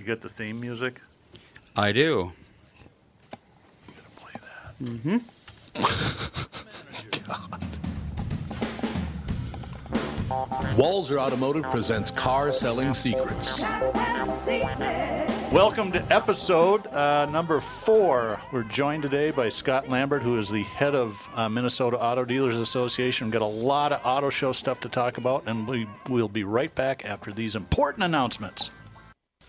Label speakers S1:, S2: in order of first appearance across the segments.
S1: You get the theme music?
S2: I do.
S1: Play that.
S3: Walzer Automotive presents Car Selling Secrets.
S1: Welcome to episode uh, number four. We're joined today by Scott Lambert, who is the head of uh, Minnesota Auto Dealers Association. We've got a lot of auto show stuff to talk about, and we will be right back after these important announcements.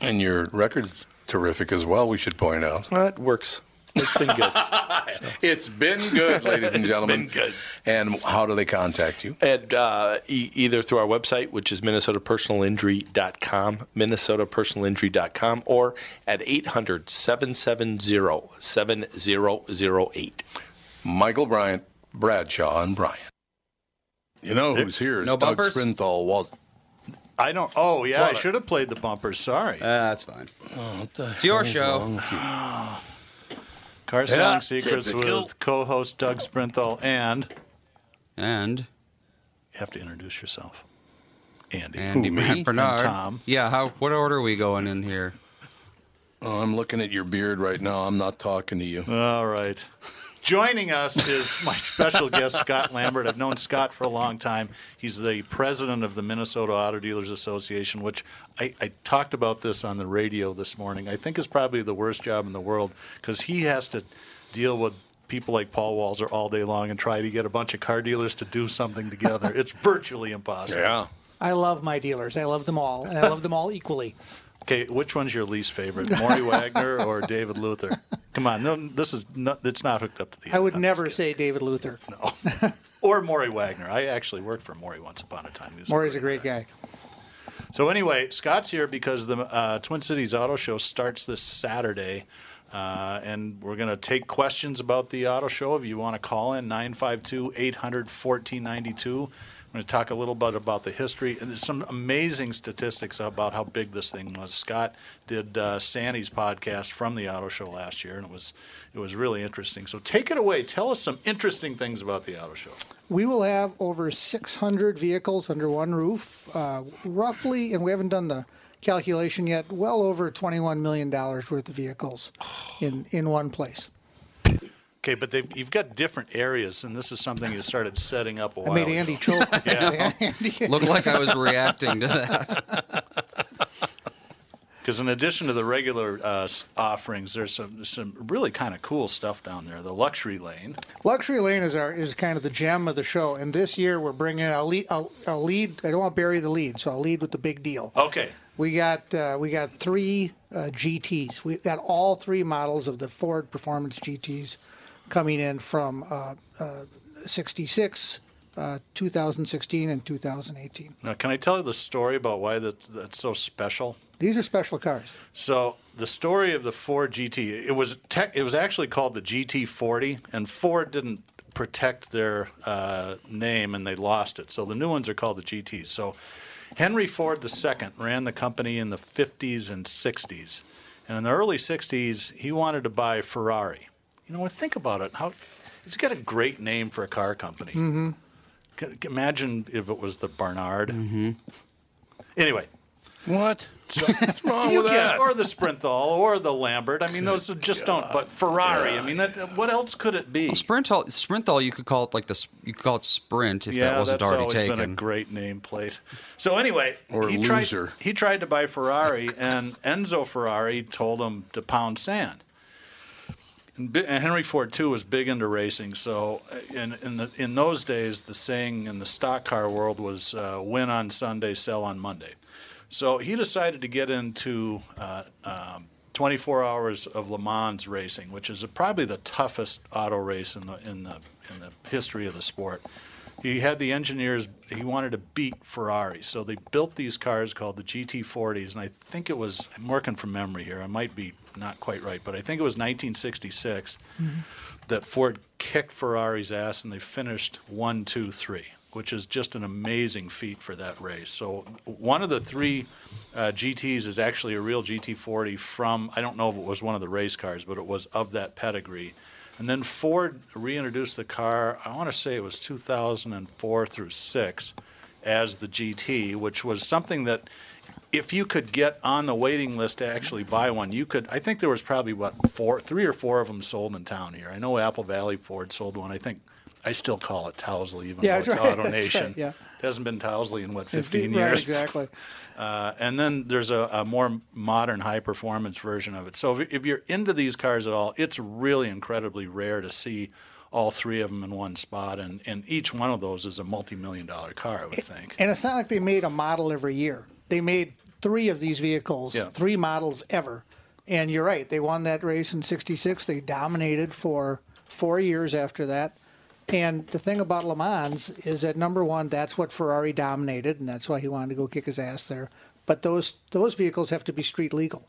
S3: And your record's terrific as well, we should point out.
S4: That works. It's been good.
S3: It's been good, ladies and gentlemen.
S4: been good.
S3: And how do they contact you?
S4: and uh, e- either through our website, which is minnesotapersonalinjury.com, minnesotapersonalinjury.com, or at 800-770-7008.
S3: Michael Bryant, Bradshaw, and Bryant. You know who's here is
S2: No
S3: Doug
S2: bumpers?
S3: Sprinthal. Wal-
S1: I don't. Oh, yeah, I should have played the bumpers. Sorry.
S2: Uh, that's fine.
S3: what the
S2: It's your show.
S3: wrong with?
S1: Car Selling
S3: Yeah,
S1: Secrets
S3: typical.
S1: with co host Doug Sprinthal, and
S2: And
S1: you have to introduce yourself. Andy.
S2: Andy
S3: Who, me?
S2: Brant Bernard.
S1: And Tom.
S2: Yeah, how what order are we going in here?
S3: Oh, I'm looking at your beard right now. I'm not talking to you.
S1: All right. Joining us is my special guest, Scott Lambert. I've known Scott for a long time. He's the president of the Minnesota Auto Dealers Association, which I, I talked about this on the radio this morning. I think is probably the worst job in the world because he has to deal with people like Paul Walzer all day long and try to get a bunch of car dealers to do something together. It's virtually impossible.
S3: Yeah.
S5: I love my dealers. I love them all, and I love them all equally.
S1: Okay, which one's your least favorite, Morrie Wagener or David Luther? Come on, no, this is not. It's not hooked up to the.
S5: I would never say David Luther.
S1: kidding. or Morrie Wagner. I actually worked for Maury once upon a time. He
S5: Morrie's a great guy.
S1: So anyway, Scott's here because the uh, Twin Cities Auto Show starts this Saturday. Uh, and we're going to take questions about the auto show. If you want to call in, 952 800 1492. I'm going to talk a little bit about the history. And there's some amazing statistics about how big this thing was. Scott did uh, Sandy's podcast from the auto show last year, and it was it was really interesting. So take it away. Tell us some interesting things about the auto show.
S5: We will have over 600 vehicles under one roof, uh, roughly, and we haven't done the calculation yet. Well over 21 million dollars worth of vehicles in in one place.
S1: Okay, but they've, you've got different areas, and this is something you started setting up a
S5: I
S1: while
S5: made
S1: ago.
S5: Andy choke. with that. Andy-
S2: Looked like I was reacting to that.
S1: Because in addition to the regular uh, offerings, there's some some really kind of cool stuff down there. The luxury lane.
S5: Luxury Lane is our is kind of the gem of the show, and this year we're bringing. I'll lead. I'll, I'll lead. I don't want to bury the lead, so I'll lead with the big deal.
S1: Okay,
S5: We got uh, we got three uh, GTS. We got all three models of the Ford Performance GTS coming in from uh, uh, 66, uh, 2016, and 2018.
S1: now can I tell you the story about why that, that's so special?
S5: These are special cars.
S1: So the story of the Ford GT, it was tech, it was actually called the GT40, and Ford didn't protect their uh, name and they lost it. So the new ones are called the GTs. So Henry Ford II ran the company in the 50s and 60s, and in the early 60s he wanted to buy Ferrari. You know, think about it. How he's got a great name for a car company. Mm-hmm. Imagine if it was the Barnard. Mm-hmm. Anyway,
S3: What? What's wrong with that?
S1: or the Sprinthal, or the Lambert. I mean, those just don't. But Ferrari. I mean, that. What else could it be?
S2: Sprinthal, Sprinthal, you could call it like the you could call it Sprint if
S1: yeah,
S2: that wasn't
S1: that's
S2: already
S1: always
S2: taken.
S1: been a great nameplate. So anyway,
S3: Or
S1: he
S3: loser.
S1: tried. He tried to buy Ferrari, and Enzo Ferrari told him to pound sand. And, Henry Ford II was big into racing. So uh, in in the in those days, the saying in the stock car world was uh, "win on Sunday, sell on Monday." So he decided to get into uh, um, 24 hours of Le Mans racing, which is probably the toughest auto race in the in the in the history of the sport. He had the engineers. He wanted to beat Ferrari, so they built these cars called the GT40s, and I think it was. I'm working from memory here. I might be not quite right, but I think it was 1966 that Ford kicked Ferrari's ass, and they finished one, two, three, which is just an amazing feat for that race. So one of the three uh, GTs is actually a real GT40 from. I don't know if it was one of the race cars, but it was of that pedigree. And then Ford reintroduced the car, I want to say it was 2004 through 6, as the GT, which was something that if you could get on the waiting list to actually buy one, you could. I think there was probably, what, four, three or four of them sold in town here. I know Apple Valley Ford sold one. I think I still call it Tousley, even
S5: Yeah,
S1: though it's
S5: right.
S1: Auto
S5: That's
S1: Nation.
S5: right, yeah.
S1: It hasn't been Tousley in, what, 15
S5: Right,
S1: years?
S5: exactly.
S1: Uh, and then there's a, a more modern, high performance version of it. So if, if you're into these cars at all, it's really incredibly rare to see all three of them in one spot. And, and each one of those is a multi million dollar car, I would think.
S5: And it's not like they made a model every year. They made three of these vehicles,
S1: Yeah.
S5: three models ever. And you're right, they won that race in 66. They dominated for four years after that. And the thing about Le Mans is that number one, that's what Ferrari dominated, and that's why he wanted to go kick his ass there. But those those vehicles have to be street legal.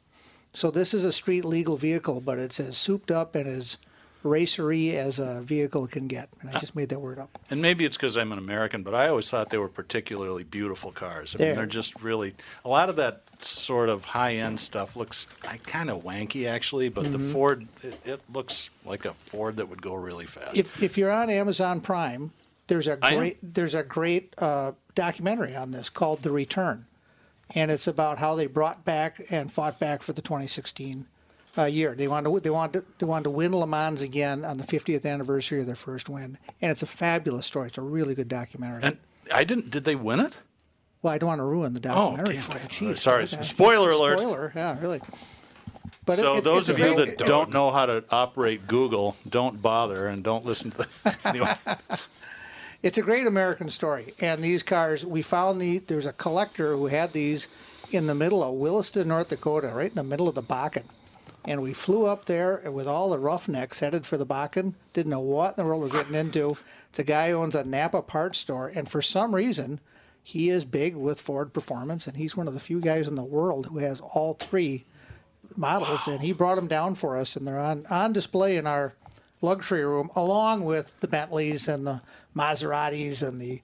S5: So this is a street legal vehicle, but it's as souped up and as racery as a vehicle can get. And I just made that word up.
S1: And maybe it's because I'm an American, but I always thought they were particularly beautiful cars. I mean,
S5: They're-
S1: they're just really a lot of that sort of high end stuff looks I kind of wanky actually, but the Ford it, it looks like a Ford that would go really fast.
S5: if if you're on Amazon Prime, there's a great there's a great uh, documentary on this called The Return, and it's about how they brought back and fought back for the 2016 uh, year. They wanted to, they wanted to, they wanted to win Le Mans again on the 50th anniversary of their first win, and it's a fabulous story. It's a really good documentary.
S1: and I didn't. Did they win it?
S5: well, I don't want to ruin the documentary
S1: damn
S5: for you. Jeez,
S1: Sorry, spoiler alert.
S5: Spoiler, yeah, really. But it-
S1: so
S5: it's-
S1: those of you that don't know how to operate Google, don't bother and don't listen to. The, anyway,
S5: It's a great American story. And these cars, we found the there's a collector who had these in the middle of Williston, North Dakota, right in the middle of the Bakken. And we flew up there with all the roughnecks headed for the Bakken. Didn't know what in the world we're getting into. It's a guy who owns a Napa parts store, and for some reason, he is big with Ford Performance, and he's one of the few guys in the world who has all three models. And he brought them down for us, and they're on on display in our luxury room, along with the Bentleys and the Maseratis and the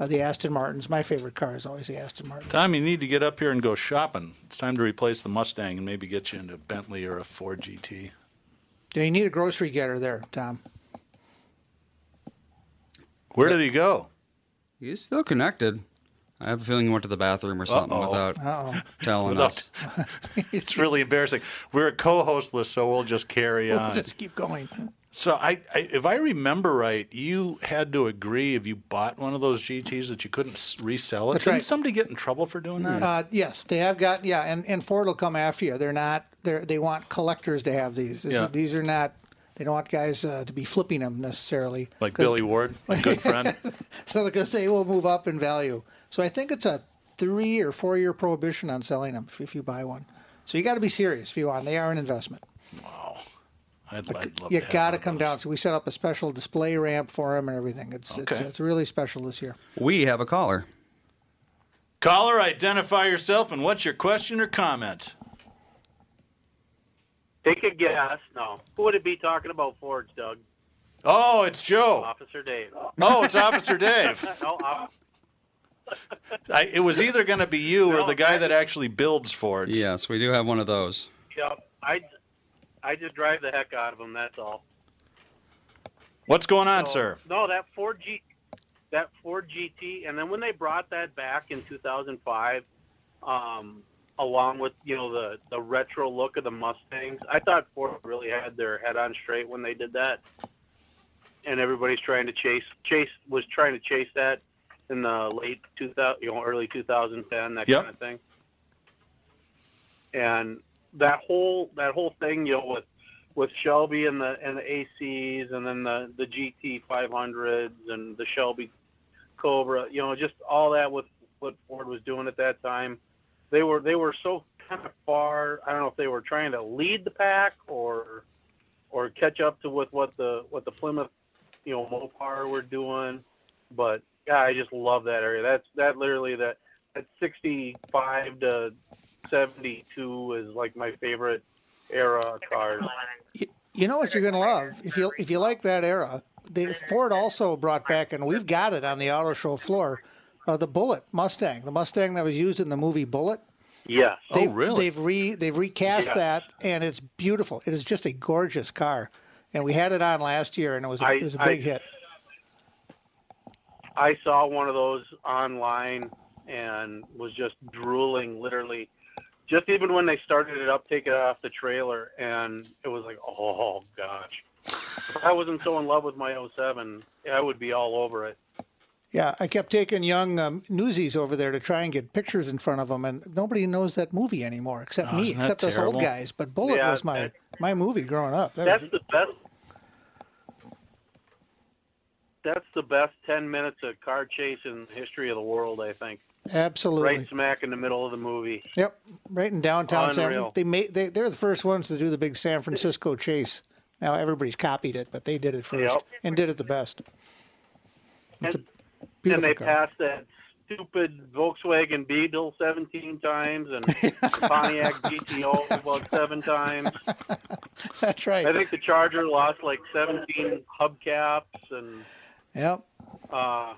S5: uh, the Aston Martins. My favorite car is always the Aston Martin.
S1: Tom, you need to get up here and go shopping. It's time to replace the Mustang and maybe get you into a Bentley or a Ford GT.
S5: Yeah, you need a grocery getter there, Tom.
S1: Where did he go?
S2: He's still connected. I have a feeling he went to the bathroom or something
S1: Uh-oh.
S2: without
S5: Uh-oh.
S2: telling
S1: Without-
S2: us.
S1: It's really embarrassing. We're a co-hostless, so we'll just carry
S5: We'll
S1: on.
S5: just keep going.
S1: So I, I, if I remember right, you had to agree if you bought one of those GTs that you couldn't resell it.
S5: That's
S1: Didn't
S5: right.
S1: somebody get in trouble for doing that?
S5: Uh, yes, they have got yeah, and, and Ford will come after you. They're not they they want collectors to have these. This
S1: Yeah.
S5: these are not. They don't want guys uh, to be flipping them necessarily.
S1: Like Billy Ward, a good friend.
S5: So because they will move up in value. So I think it's a three or four year prohibition on selling them if, if you buy one. So you got to be serious if you want. They are an investment.
S1: I'd, I'd love
S5: You
S1: to
S5: got to
S1: of
S5: come
S1: those.
S5: down. So we set up a special display ramp for him and everything. It's it's,
S1: Okay.
S5: it's really special this year.
S2: We have a caller.
S1: Caller, identify yourself and what's your question or comment?
S6: Take a guess. No. Who would it be talking about Fords, Doug?
S1: Oh, it's Joe.
S6: Officer Dave.
S1: Oh, it's Officer Dave.
S6: No, off-
S1: I, it was either going to be you or the guy that actually builds Fords.
S2: Yes, we do have one of those.
S6: yeah, I, I just drive the heck out of them. That's all.
S1: What's going on,
S6: So,
S1: sir?
S6: No, that Ford G, that Ford GT, and then when they brought that back in 2005, um, along with you know the the retro look of the Mustangs. I thought Ford really had their head on straight when they did that, and everybody's trying to chase chase was trying to chase that in the late 2000, you know, early 2010, that
S1: Yep.
S6: kind of thing. And that whole that whole thing, you know, with with Shelby and the and the ACs, and then the the GT 500s and the Shelby Cobra, you know, just all that with what Ford was doing at that time. They were they were so kind of far. I don't know if they were trying to lead the pack or or catch up to with what the what the Plymouth, you know, Mopar were doing. But yeah, I just love that area. That's that literally that that 65 to 72 is like my favorite era of cars.
S5: You know what you're going to love if you if you like that era. The Ford also brought back, and we've got it on the auto show floor, uh, the Bullitt Mustang, the Mustang that was used in the movie Bullitt.
S6: Yeah.
S1: Oh,
S5: They've,
S1: really?
S5: They've re they've recast
S6: Yes.
S5: that, and it's beautiful. It is just a gorgeous car, and we had it on last year, and it was a,
S6: I-
S5: it was a
S6: I-
S5: big hit.
S6: I saw one of those online and was just drooling, literally. Just even when they started it up, take it off the trailer, and it was like, oh gosh. If I wasn't so in love with my 07, I would be all over it.
S5: Yeah, I kept taking young um, newsies over there to try and get pictures in front of them, and nobody knows that movie anymore except
S1: Oh,
S5: me,
S1: isn't that
S5: except us old guys. But Bullitt
S6: Yeah,
S5: was my
S6: that-
S5: my movie growing up. That
S6: That's
S5: was-
S6: the best. That's the best 10 minutes of car chase in the history of the world, I think.
S5: Absolutely.
S6: Right smack in the middle of the movie.
S5: Yep, right in downtown San.
S6: Unreal.
S5: They made they they're the first ones to do the big San Francisco chase. Now everybody's copied it, but they did it first
S6: Yep.
S5: and did it the best. It's
S6: And- and they
S5: car.
S6: passed that stupid Volkswagen Beetle 17 times and the Pontiac GTO about seven times.
S5: That's right.
S6: I think the Charger lost like 17 hubcaps, and
S5: Yep.
S6: uh,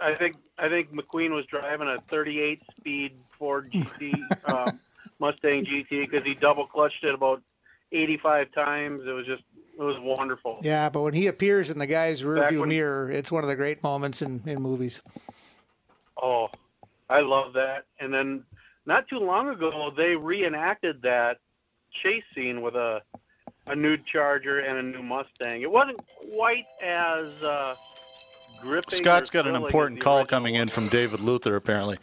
S6: I think I think McQueen was driving a 38 speed Ford GT um, Mustang GT because he double clutched it about 85 times. It was just it was wonderful.
S5: Yeah, but when he appears in the guy's rearview mirror, it's one of the great moments in, in movies.
S6: Oh, I love that. And then not too long ago, they reenacted that chase scene with a a new Charger and a new Mustang. It wasn't quite as uh.
S1: Scott's
S6: or
S1: got an important call coming in from David Luther, apparently.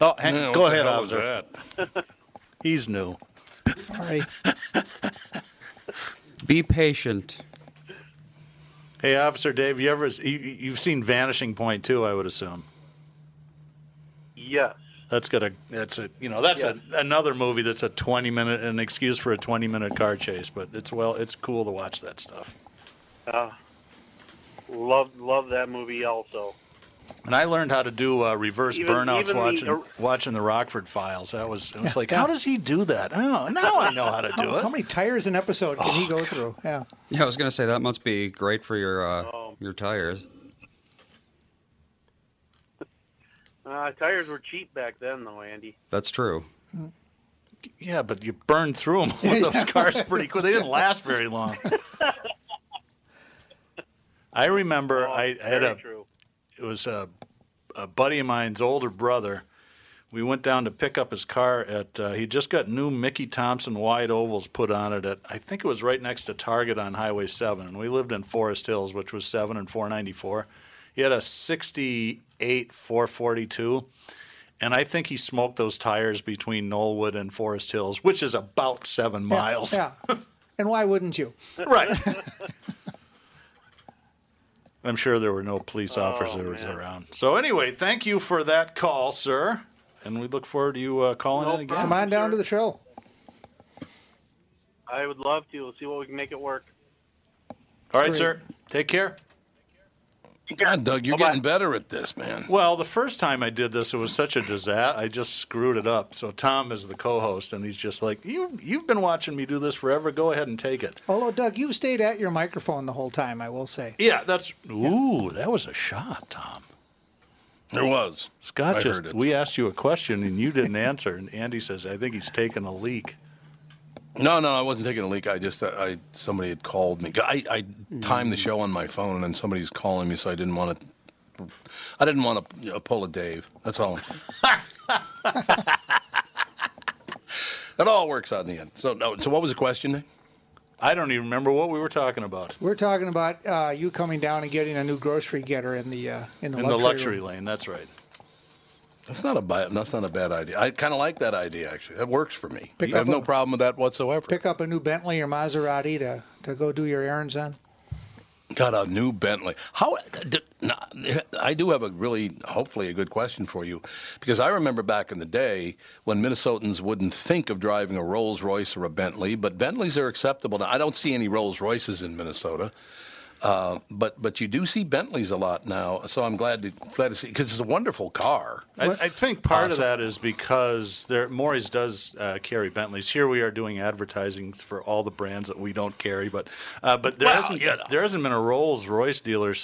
S1: Oh, hang,
S3: Yeah,
S1: go ahead, officer.
S3: that?
S1: He's new.
S5: All right.
S2: Be patient.
S1: Hey, Officer Dave, you ever you, you've seen Vanishing Point too? I would assume
S6: Yes.
S1: that's got a that's a you know that's
S6: Yes.
S1: a, another movie that's a twenty minute an excuse for a twenty minute car chase, but it's well it's cool to watch that stuff.
S6: Uh, love love that movie also.
S1: And I learned how to do uh, reverse
S6: Even-
S1: burnouts
S6: even the-
S1: watching watching the Rockford Files. That was it was
S5: Yeah,
S1: like,
S5: yeah.
S1: how does he do that? Oh, now I know how to do
S5: How, how many tires an episode can he
S6: Oh.
S5: go through? Yeah.
S2: Yeah, I was gonna say that must be great for your uh,
S6: Oh.
S2: your tires.
S6: Uh, tires were cheap back then, though, Andy.
S2: That's true.
S1: Yeah, but you burned through them with those cars pretty quick. They didn't last very long. I remember
S6: Oh,
S1: I, I had a
S6: true.
S1: it was a, a buddy of mine's older brother. We went down to pick up his car at. Uh, he just got new Mickey Thompson wide ovals put on it at. I think it was right next to Target on Highway Seven, and we lived in Forest Hills, which was seven and four ninety four. He had a sixty eight four forty two. And I think he smoked those tires between Knollwood and Forest Hills, which is about seven miles.
S5: Yeah. and why wouldn't you?
S1: Right. I'm sure there were no police officers
S6: man.
S1: around. So anyway, thank you for that call, sir, and we look forward to you uh, calling
S6: No
S1: in again.
S5: Come on down to the show.
S6: I would love to. We'll see what we can make it work.
S1: All right,
S5: Great.
S1: sir. Take care.
S3: God, Doug, you're
S6: Bye-bye.
S3: getting better at this, man.
S1: Well, the first time I did this, it was such a disaster. I just screwed it up. So Tom is the co-host, and he's just like, "You, you've been watching me do this forever. Go ahead and take it."
S5: Although, Doug, you've stayed at your microphone the whole time, I will say.
S1: Yeah, that's. Ooh, that was a shot, Tom.
S3: There was.
S1: Scott
S3: I
S1: just.
S3: heard it.
S1: We asked you a question and you didn't answer, and Andy says, "I think he's taking a leak."
S3: No, no, I wasn't taking a leak. I just, I somebody had called me. I, I timed the show on my phone, and then somebody's calling me, so I didn't want to. I didn't want to pull a Dave. That's all. It all works out in the end. So, no, so what was the question? Nick?
S1: I don't even remember what we were talking about
S5: We're talking about uh, you coming down and getting a new grocery getter in the uh, in the
S1: in
S5: luxury
S1: the luxury
S5: room.
S1: lane. That's right.
S3: That's not a bad. That's not a bad idea. I kind of like that idea actually. That works for me.
S5: Pick
S3: I have no
S5: a-
S3: problem with that whatsoever.
S5: Pick up a new Bentley or Maserati to, to go do your errands on.
S3: Got a new Bentley. How? d- no, I do have a really, hopefully, a good question for you, because I remember back in the day when Minnesotans wouldn't think of driving a Rolls Royce or a Bentley, but Bentleys are acceptable. Now, I don't see any Rolls Royces in Minnesota, uh, but but you do see Bentleys a lot now. So I'm glad to glad to see because it's a wonderful car.
S1: I, I think part of
S3: Awesome.
S1: that is because there, Morrie's does uh, carry Bentleys. Here we are doing advertising for all the brands that we don't carry, but uh, but there
S3: Well,
S1: hasn't
S3: you know.
S1: there hasn't been a Rolls Royce dealer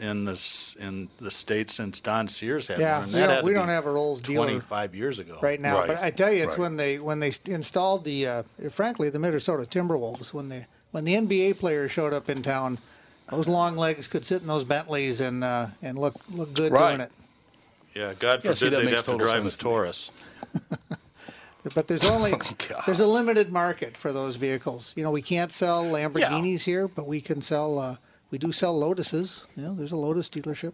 S1: in this in the state since Don Sears had
S5: Yeah,
S1: one. and
S5: we don't-
S1: had to
S5: we
S1: be
S5: don't have a Rolls dealer
S1: 25 years ago.
S5: right now.
S3: Right,
S5: But I tell you, it's
S3: right.
S5: when they when they installed the uh, frankly the Minnesota Timberwolves when they when the NBA players showed up in town, those long legs could sit in those Bentleys and uh, and look look good
S3: Right.
S5: doing it.
S1: Yeah, God
S3: Yeah,
S1: forbid
S3: see,
S1: they'd have to drive a
S3: sense.
S1: Taurus.
S5: But there's only
S3: Oh,
S5: there's a limited market for those vehicles. You know, we can't sell Lamborghinis here, but we can sell. Uh, we do sell Lotuses. You know, there's a Lotus dealership.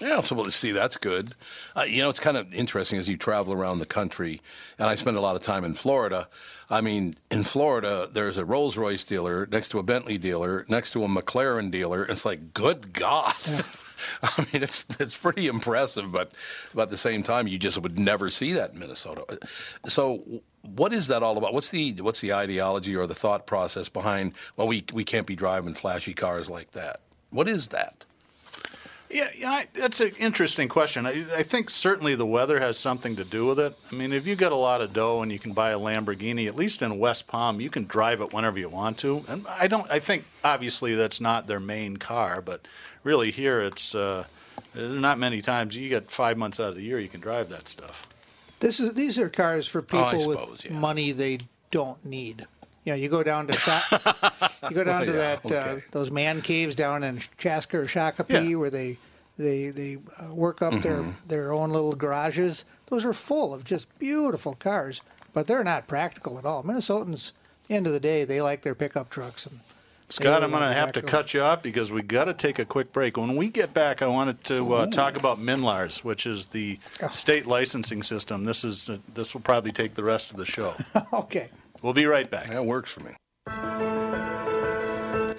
S3: Yeah, so well, see, that's good. Uh, you know, it's kind of interesting as you travel around the country, and I spend a lot of time in Florida. I mean, in Florida, there's a Rolls Royce dealer next to a Bentley dealer, next to a McLaren dealer. It's like, good God. I mean, it's it's pretty impressive, but, but at the same time, you just would never see that in Minnesota. So, what is that all about? What's the what's the ideology or the thought process behind? Well, we we can't be driving flashy cars like that. What is that?
S1: Yeah, yeah I, that's an interesting question. I, I think certainly the weather has something to do with it. I mean, if you get a lot of dough and you can buy a Lamborghini, at least in West Palm, you can drive it whenever you want to. And I don't. I think obviously that's not their main car, but really here it's uh, there's not many times you get five months out of the year you can drive that stuff.
S5: This is these are cars for people
S3: Oh, I
S5: with
S3: yeah.
S5: money they don't need. You know, you go down to shop, you go down to
S3: Yeah,
S5: that uh, those man caves down in Chaska or Shakopee
S1: Yeah.
S5: where they they they uh, work up
S3: Mm-hmm.
S5: their their own little garages. Those are full of just beautiful cars, but they're not practical at all. Minnesotans, at the end of the day, they like their pickup trucks and.
S1: Scott, I'm going to have to cut you off because we got to take a quick break. When we get back, I wanted to uh, talk about MNLARS, which is the state licensing system. This is uh, this will probably take the rest of the show.
S5: Okay.
S1: we'll be right back.
S3: That works for me.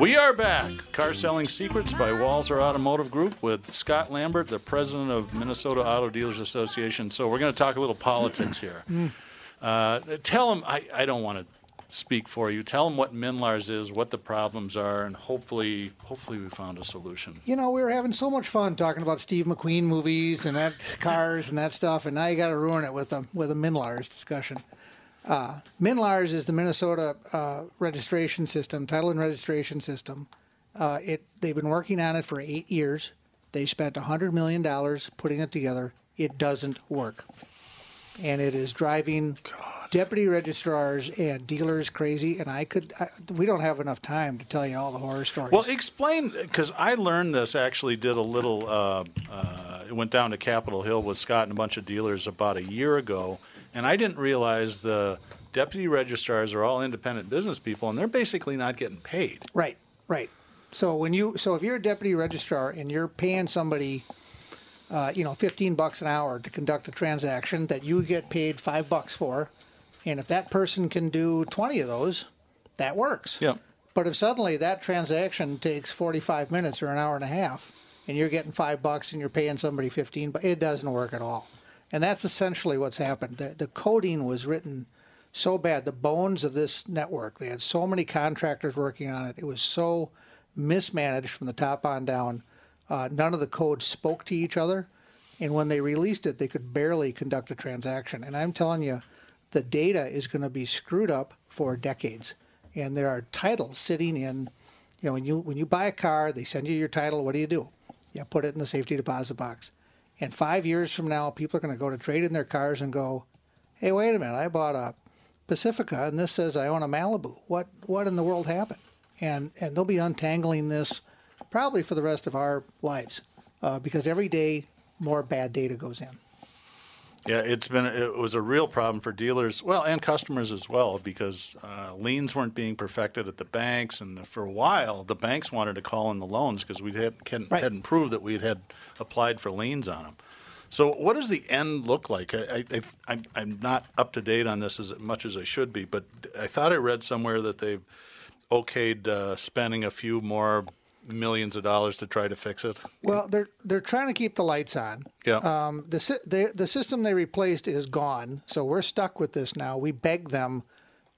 S1: We are back. Car Selling Secrets by Walzer Automotive Group with Scott Lambert, the president of Minnesota Auto Dealers Association. So we're going to talk a little politics here. Uh, tell them, I, I don't want to speak for you. Tell them what MNLARS is, what the problems are, and hopefully, hopefully we found a solution.
S5: You know, we were having so much fun talking about Steve McQueen movies and that cars and that stuff, and now you got to ruin it with a with a MNLARS discussion. Uh, MNLARS is the Minnesota uh, registration system, title and registration system. Uh, it they've been working on it for eight years. They spent hundred million dollars putting it together. It doesn't work, and it is driving deputy registrars and dealers crazy. And I could, I, we don't have enough time to tell you all the horror stories.
S1: Well, explain because I learned this. Actually, did a little. Uh, uh, went down to Capitol Hill with Scott and a bunch of dealers about a year ago, and I didn't realize the deputy registrars are all independent business people, and they're basically not getting paid.
S5: Right, right. So when you so if you're a deputy registrar and you're paying somebody, uh, you know, fifteen bucks an hour to conduct a transaction that you get paid five bucks for, and if that person can do twenty of those, that works.
S1: Yeah.
S5: But if suddenly that transaction takes forty-five minutes or an hour and a half, and you're getting five bucks and you're paying somebody fifteen, but it doesn't work at all. And that's essentially what's happened. The, the coding was written so bad. The bones of this network, they had so many contractors working on it. It was so mismanaged from the top on down. Uh, none of the codes spoke to each other. And when they released it, they could barely conduct a transaction. And I'm telling you, the data is going to be screwed up for decades. And there are titles sitting in, you know, when you when you buy a car, they send you your title. What do you do? You put it in the safety deposit box. And five years from now, people are going to go to trade in their cars and go, "Hey, wait a minute! I bought a Pacifica, and this says I own a Malibu. What what in the world happened?" And and they'll be untangling this probably for the rest of our lives uh, because every day more bad data goes in.
S1: Yeah, it's been it was a real problem for dealers, well, and customers as well, because uh, liens weren't being perfected at the banks, and for a while the banks wanted to call in the loans because we had, hadn't,
S5: Right.
S1: hadn't proved that we had applied for liens on them. So, what does the end look like? I, I, I, I'm, I'm not up to date on this as much as I should be, but I thought I read somewhere that they've okayed uh, spending a few more millions of dollars to try to fix it.
S5: Well, they're they're trying to keep the lights on.
S1: Yeah.
S5: Um, the, the the system they replaced is gone, so we're stuck with this now. We begged them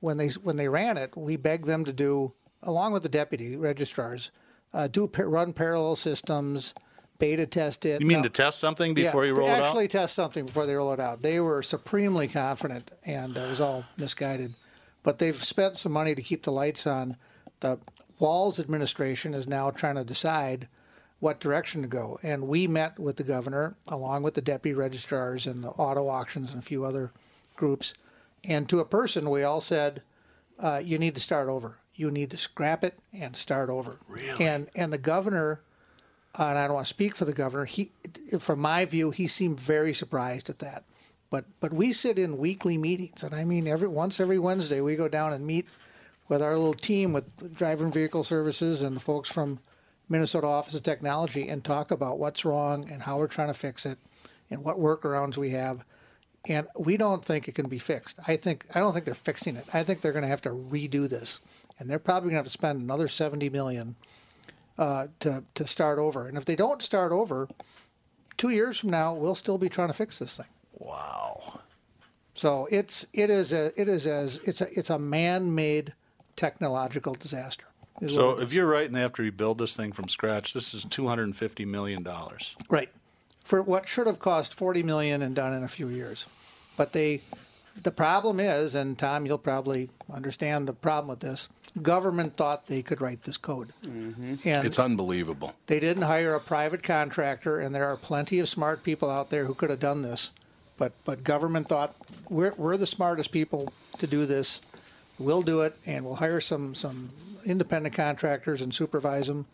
S5: when they when they ran it. We begged them to do, along with the deputy registrars, uh, do run parallel systems, beta test it.
S1: you mean to test something before
S5: yeah,
S1: you roll it out?
S5: actually test something before they roll it out. They were supremely confident, and it was all misguided. But they've spent some money to keep the lights on. The Walz administration is now trying to decide what direction to go. And we met with the governor, along with the deputy registrars and the auto auctions and a few other groups. And to a person, we all said, uh, "You need to start over. You need to scrap it and start over." Really? And and the governor uh, and I don't want to speak for the governor. He, from my view, he seemed very surprised at that. But but we sit in weekly meetings, and I mean every once every Wednesday we go down and meet with our little team with driver and vehicle services and the folks from Minnesota Office of Technology and talk about what's wrong and how we're trying to fix it and what workarounds we have. And we don't think it can be fixed. I think I don't think they're fixing it. I think they're going to have to redo this, and they're probably going to have to spend another seventy million uh, to to start over. And if they don't start over, two years from now, we'll still be trying to fix this thing.
S1: wow.
S5: So it's it is a it is as it's a it's a man-made technological disaster.
S1: So if you're right and they have to rebuild this thing from scratch, this is two hundred and fifty million dollars.
S5: right for what should have cost 40 million and done in a few years, but they the problem is, and Tom, you'll probably understand the problem with this. Government thought they could write this code, mm-hmm. and
S3: It's unbelievable.
S5: They didn't hire a private contractor, and there are plenty of smart people out there who could have done this. But but government thought we're we're the smartest people to do this. We'll do it, and we'll hire some some independent contractors and supervise them.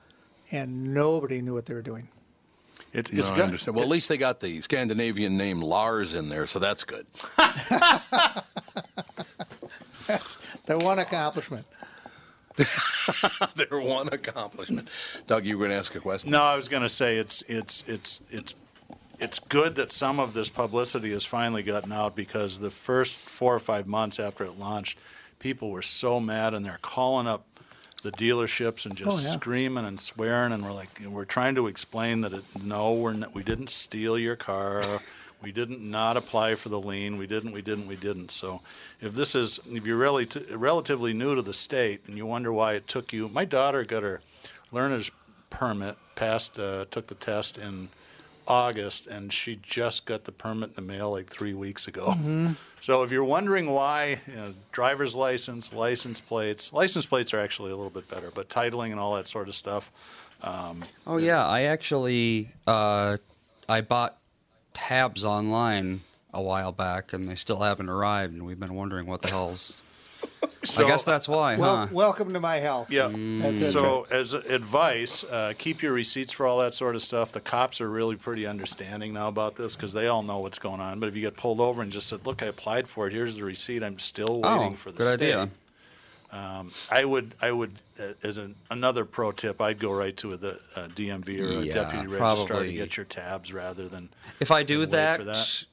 S5: And nobody knew what they were doing.
S1: It's,
S3: No,
S1: it's
S3: I understand. Well, at least they got the Scandinavian name Lars in there, so that's good.
S5: That's the one accomplishment.
S3: Their one accomplishment. Doug, you were going to ask a question?
S1: No, I was going to say it's it's it's it's it's good that some of this publicity has finally gotten out because the first four or five months after it launched, people were so mad and they're calling up the dealerships and just
S5: Oh, yeah.
S1: screaming and swearing, and we're like, we're trying to explain that it, no, we're not, we didn't steal your car. We didn't not apply for the lien. We didn't. We didn't. We didn't. So, if this is, if you're really t- relatively new to the state and you wonder why it took you, my daughter got her learner's permit, passed, uh, took the test in August, and she just got the permit in the mail like three weeks ago. So, if you're wondering why, you know, driver's license, license plates, license plates are actually a little bit better, but titling and all that sort of stuff. Um,
S2: Oh yeah, I actually uh, I bought tabs online a while back, and they still haven't arrived, and we've been wondering what the hell's.
S1: So-
S2: I guess that's why,
S5: Well,
S2: huh?
S5: welcome to my hell.
S1: Yeah.
S5: That's.
S1: So, as advice, uh, keep your receipts for all that sort of stuff. The cops are really pretty understanding now about this because they all know what's going on. But if you get pulled over and just said, "Look, I applied for it. Here's the receipt. I'm still waiting
S2: Oh,
S1: for the
S2: good
S1: state."
S2: idea.
S1: Um, I would, I would, uh, as an, another pro tip, I'd go right to the uh, DMV or a deputy registrar to get your tabs rather than.
S2: If I do
S1: wait
S2: that,
S1: for that.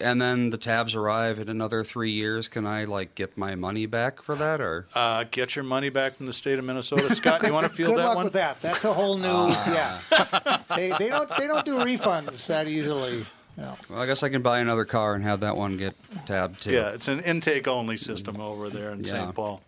S2: And then the tabs arrive in another three years, can I like get my money back for that, or?
S1: Uh, get your money back from the state of Minnesota. Scott, you want to feel
S5: Good
S1: that
S5: luck
S1: one?
S5: with that. That's a whole new.
S2: Ah.
S5: yeah. They, they don't they don't do refunds that easily. No.
S2: Well, I guess I can buy another car and have that one get tabbed too.
S1: Yeah, it's an intake only system over there in
S2: Yeah.
S1: St. Paul.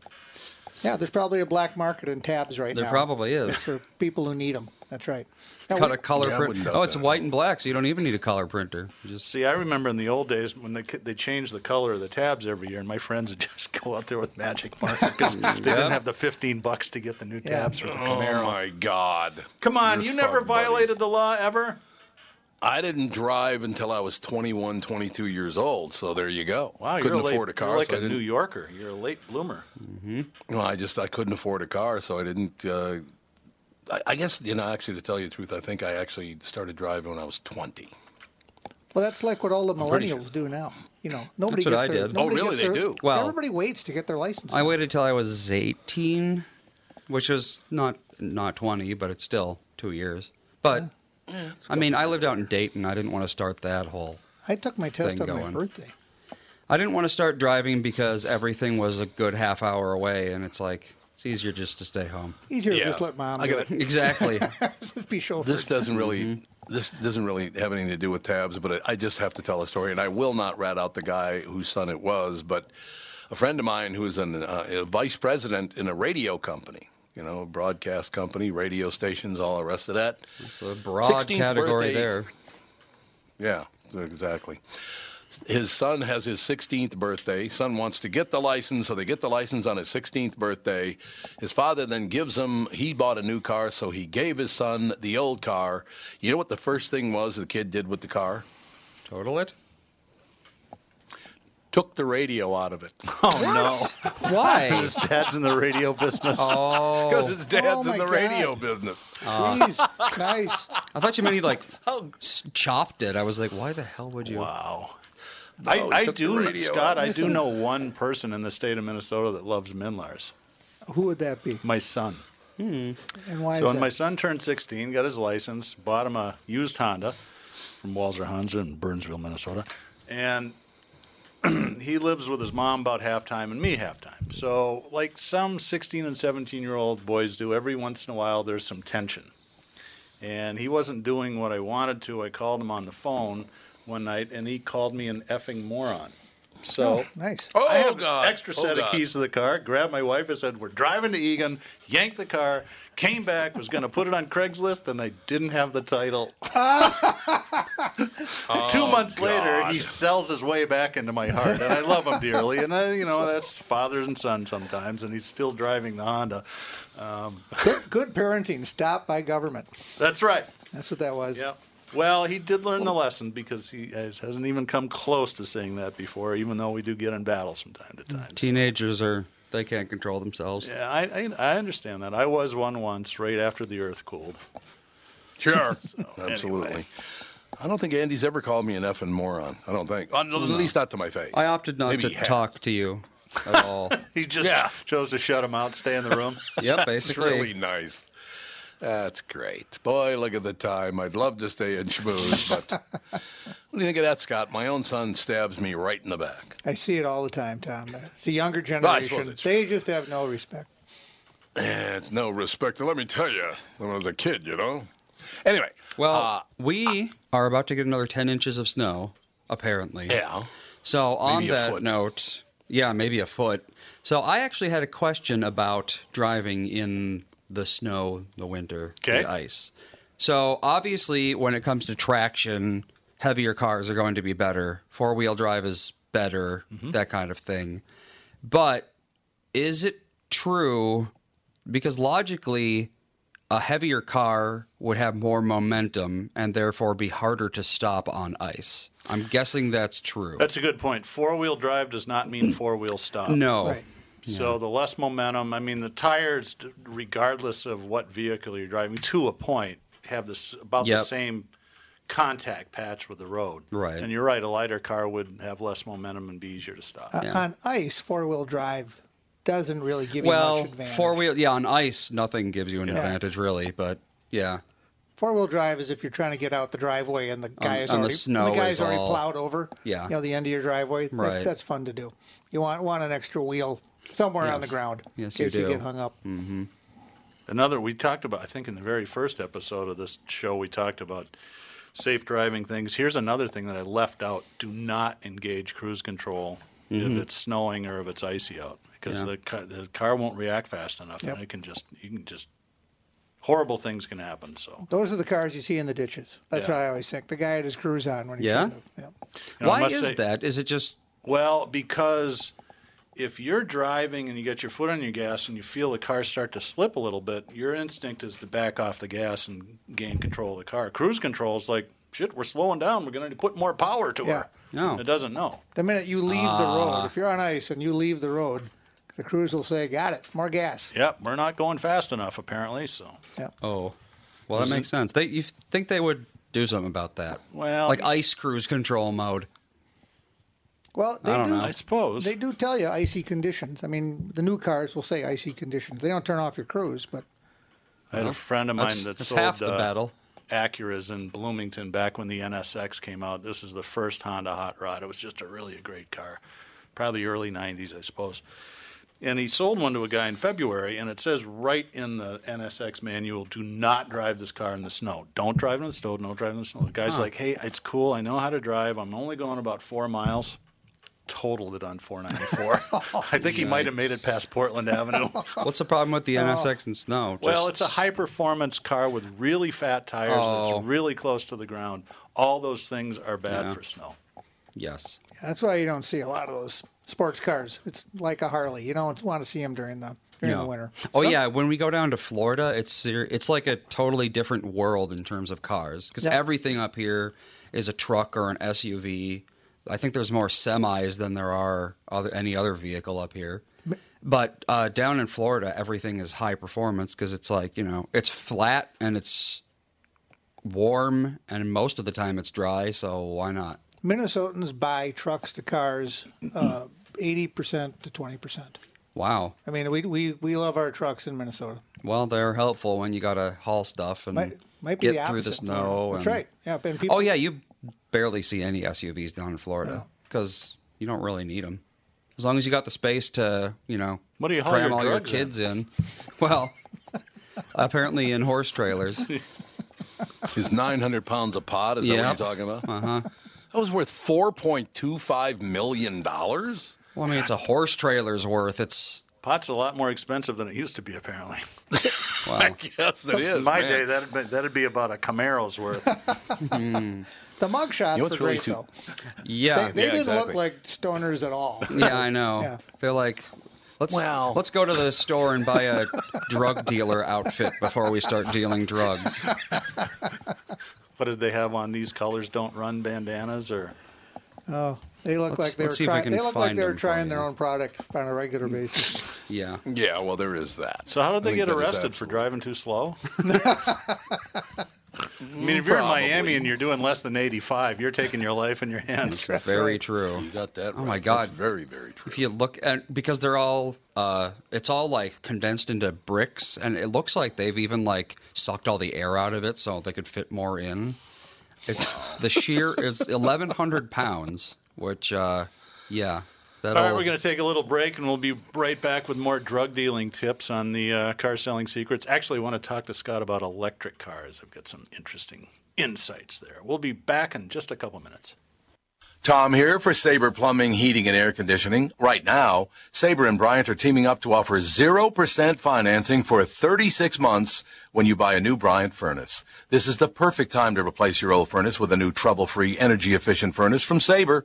S5: Yeah, there's probably a black market in tabs right
S2: There
S5: now.
S2: There probably is.
S5: for people who need them. That's right. Now,
S2: Cut
S5: we-
S2: a color
S3: Yeah,
S2: print. Oh, it's
S3: that.
S2: white and black, so you don't even need a color printer. Just
S1: See, I remember in the old days when they they changed the color of the tabs every year, and my friends would just go out there with magic marker because they didn't have the fifteen bucks to get the new
S5: Yeah.
S1: tabs for the
S3: Oh my God!
S1: Come on,
S3: You're
S1: you never
S3: fucked, buddy.
S1: violated the law ever.
S3: I didn't drive until I was 21, 22 years old. So there you go.
S1: Wow,
S3: couldn't
S1: you're a late,
S3: afford a car.
S1: You're like
S3: so I
S1: a
S3: didn't-
S1: New Yorker. You're a late bloomer.
S3: No, I just I couldn't afford a car, so I didn't. Uh, I, I guess you know, actually, to tell you the truth, I think I actually started driving when I was twenty.
S5: Well, that's like what all the
S3: pretty
S5: millennials do now. You know, nobody
S2: That's what
S5: gets
S2: I
S5: their.
S2: did.
S3: Oh, really? They
S5: their-
S3: do?
S2: Well-
S5: everybody waits to get their license.
S2: I
S5: now.
S2: waited till I was 18, which was not not 20, but it's still two years. But I mean, I lived out in Dayton. I didn't want to start that whole.
S5: I took my test
S2: thing
S5: on my
S2: going.
S5: birthday.
S2: I didn't want to start driving because everything was a good half hour away, and it's like it's easier just to stay home.
S5: Easier
S3: Yeah.
S5: to just let mom
S3: I
S5: do it.
S2: Exactly.
S5: just be chauffeured.
S3: This doesn't really.
S2: Mm-hmm.
S3: This doesn't really have anything to do with tabs, but I I just have to tell a story, and I will not rat out the guy whose son it was. But a friend of mine who is an, uh, a vice president in a radio company, you know, a broadcast company, radio stations, all the rest of that.
S2: it's a broad category
S3: birthday-
S2: there.
S3: Yeah, exactly. His son has his 16th birthday. Son wants to get the license, so they get the license on his 16th birthday. His father then gives him, he bought a new car, so he gave his son the old car. You know what the first thing was the kid did with the car?
S2: Total it.
S3: Took the radio out of it.
S1: Oh no,
S2: Why?
S1: his dad's in the radio business.
S2: oh,
S3: Because his dad's
S5: Oh, my
S3: in the
S5: God.
S3: radio business.
S5: Jeez, nice.
S2: I thought you meant he like s- chopped it. I was like, why the hell would you?
S1: Wow.
S3: No,
S1: I,
S3: he
S1: I do, Scott. I do know one person in the state of Minnesota that loves MNLARS.
S5: Who would that be?
S1: My son. Hmm.
S5: And why
S1: So
S5: is
S1: when
S5: that?
S1: my son turned 16, got his license, bought him a used Honda from Walzer Honda in Burnsville, Minnesota, and he lives with his mom about half time and me half time. So like some 16 and 17 year old boys do, every once in a while there's some tension. And he wasn't doing what I wanted to. I called him on the phone one night, and he called me an effing moron. So
S5: Oh, nice.
S3: Oh,
S1: I have
S3: God.
S1: an extra
S3: Oh,
S1: set of keys to the car. Grabbed my wife and said, "We're driving to Eagan." Yanked the car. Came back. Was going to put it on Craigslist, and I didn't have the title. Two months later, he sells his way back into my heart, and I love him dearly. And I, you know, that's fathers and sons sometimes. And he's still driving the Honda.
S5: Um, good, good parenting. Stop by government.
S1: That's right.
S5: That's what that was.
S1: Yep. Well, he did learn the lesson because he has, hasn't even come close to saying that before, even though we do get in battles from time to time.
S2: Teenagers are they can't control themselves.
S1: Yeah, I, I, I understand that. I was one once, right after the earth cooled.
S3: Sure. Absolutely. I don't think Andy's ever called me an effing moron. I don't think. Uh, At least not to my face.
S2: I opted not
S3: Maybe
S2: to talk to you at all.
S1: He just
S3: Yeah.
S1: chose to shut him out, stay in the room.
S2: yep,
S3: It's
S2: basically.
S3: really nice. That's great. Boy, look at the time. I'd love to stay and schmooze, but what do you think of that, Scott? My own son stabs me right in the back.
S5: I see it all the time, Tom. It's the younger generation.
S3: it's
S5: They just have no respect.
S3: Eh, it's no respect. Let me tell you, when I was a kid, you know. Anyway,
S2: Well,
S3: uh,
S2: we are about to get another 10 inches of snow, apparently.
S3: yeah.
S2: So on that
S3: foot.
S2: note, yeah, maybe a foot. So I actually had a question about driving in the snow, the winter,
S1: Okay.
S2: the ice. So obviously, when it comes to traction, heavier cars are going to be better. Four wheel drive is better,
S3: Mm-hmm.
S2: that kind of thing. But is it true? Because logically, a heavier car would have more momentum and therefore be harder to stop on ice. I'm guessing that's true.
S1: That's a good point. Four wheel drive does not mean four wheel stop.
S2: no.
S5: Right.
S1: So the less momentum, I mean, the tires, regardless of what vehicle you're driving, to a point, have this about
S2: Yep.
S1: the same contact patch with the road.
S2: Right.
S1: And you're right, a lighter car would have less momentum and be easier to stop.
S5: Uh,
S2: Yeah.
S5: On ice, four wheel drive doesn't really give you much
S2: Well,
S5: advantage.
S2: four wheel, yeah, on ice, nothing gives you an
S5: Yeah.
S2: advantage really, but yeah.
S5: Four wheel drive is if you're trying to get out the driveway and the guy is
S2: on the
S5: already
S2: snow
S5: the guy's
S2: is
S5: already
S2: all-
S5: plowed over.
S2: Yeah.
S5: You know the end of your driveway.
S2: Right.
S5: That's, that's fun to do. You want want an extra wheel somewhere on the ground
S2: Yes,
S5: in
S2: you
S5: case you,
S2: do.
S5: get hung up.
S1: Another, we talked about, I think in the very first episode of this show, we talked about safe driving things. Here's another thing that I left out do not engage cruise control if it's snowing or if it's icy out because
S2: Mm-hmm. Yeah.
S1: the, car, the car won't react fast enough
S5: Yep.
S1: and it can just, you can just, horrible things can happen. So,
S5: Those are the cars you see in the ditches. That's
S1: Yeah.
S5: what I always think. The guy had his cruise on when he
S2: Yeah?
S5: shouldn't have. Yeah.
S1: you know, I
S2: Why
S1: must
S2: is
S1: say-
S2: that? Is it just
S1: Well, because if you're driving and you get your foot on your gas and you feel the car start to slip a little bit, your instinct is to back off the gas and gain control of the car. Cruise control is like, shit, we're slowing down. We're going to put more power to
S5: Yeah.
S1: her.
S2: No.
S1: It doesn't know.
S5: The minute you leave the
S2: Ah.
S5: road, if you're on ice and you leave the road, the cruise will say, "Got it, more gas."
S1: Yep, we're not going fast enough, apparently. So,
S2: oh. Well, that makes sense. They you think they would do something about that?
S1: Well-
S2: like ice cruise control mode.
S5: Well, they
S2: I don't
S5: do.
S2: know.
S1: I suppose.
S5: They do tell you icy conditions. I mean, the new cars will say icy conditions. They don't turn off your cruise, but
S1: I had a friend of mine
S2: That's,
S1: that
S2: that's
S1: sold
S2: half the
S1: uh,
S2: battle.
S1: Acuras in Bloomington back when the NSX came out. This is the first Honda hot rod. It was just a really a great car, probably early '90s, I suppose. And he sold one to a guy in February, and it says right in the NSX manual, "Do not drive this car in the snow. Don't drive in the snow. Don't drive in the snow." The guy's like, "Hey, it's cool. I know how to drive. I'm only going about four miles." Totaled it on 494. I think he might have made it past Portland Avenue.
S2: What's the problem with the. NSX and snow?
S1: Well, it's a high performance car with really fat tires
S2: Oh.
S1: that's really close to the ground. All those things are bad
S2: Yeah.
S1: for snow.
S2: yes.
S5: that's why you don't see a lot of those sports cars. It's like a Harley. You don't want to see them during the during the winter.
S2: Oh yeah, when we go down to Florida, it's it's like a totally different world in terms of cars because
S5: Yeah.
S2: everything up here is a truck or an SUV. I think there's more semis than there are other, any other vehicle up here. But uh, down in Florida, everything is high performance because it's like you know it's flat and it's warm and most of the time it's dry. So why not?
S5: Minnesotans buy trucks to cars uh, eighty percent to twenty percent.
S2: Wow.
S5: I mean, we, we we love our trucks in Minnesota.
S2: Well, they're helpful when you got to haul stuff and
S5: Might, might be
S2: get
S5: the
S2: through the snow.
S5: That's
S2: and-
S5: right. Yeah, and people.
S2: Oh yeah, you barely see any SUVs down in Florida because you don't really need them. As long as you got the space to, you know,
S1: What do you haul
S2: cram
S1: your
S2: all your
S1: drugs in?
S2: kids in. Well, apparently in horse trailers.
S3: Is 900 pounds of pot? Is that what you're talking about?
S2: Uh huh.
S3: That was worth 4.25 million dollars.
S2: Well, I mean, it's a horse trailer's worth. It's
S1: Pot's a lot more expensive than it used to be, apparently.
S2: wow.
S3: Yes, it is.
S1: In my
S3: man.
S1: day, that'd be, that'd be about a Camaro's worth.
S5: The mug shots
S3: You know
S5: were
S3: really
S5: great
S3: too-
S5: though.
S2: Yeah,
S5: They, they
S3: Yeah,
S5: didn't
S3: exactly.
S5: look like stoners at all.
S2: yeah, I know.
S5: Yeah.
S2: They're like, let's
S3: Well-
S2: let's go to the store and buy a drug dealer outfit before we start dealing drugs.
S1: what did they have on these colors? Don't run bandanas or
S5: Oh, they look
S2: Let's-
S5: like they were
S2: let's see if we
S5: trying. They look like they were
S2: them for
S5: trying
S2: you.
S5: their own product on a regular basis.
S2: Yeah.
S3: Yeah, well, there is that.
S1: so. How did they get arrested for driving too slow? I mean, if you're in Miami and you're doing less than 85, you're taking your life in your hands.
S2: That's Very true.
S3: You got that. Right.
S2: Oh my God.
S3: That's very, very true.
S2: If you look at because they're all uh it's all like condensed into bricks and it looks like they've even like sucked all the air out of it so they could fit more in. It's the sheer is eleven hundred pounds, which uh yeah. That'll,
S1: All right, we're going to take a little break, and we'll be right back with more drug dealing tips on the uh, car selling secrets. Actually, I want to talk to Scott about electric cars. I've got some interesting insights there. We'll be back in just a couple minutes.
S3: Tom here for Sabre Plumbing, Heating, and Air Conditioning. Right now, Sabre and Bryant are teaming up to offer 0% financing for 36 months when you buy a new Bryant furnace. This is the perfect time to replace your old furnace with a new trouble-free, energy-efficient furnace from Sabre.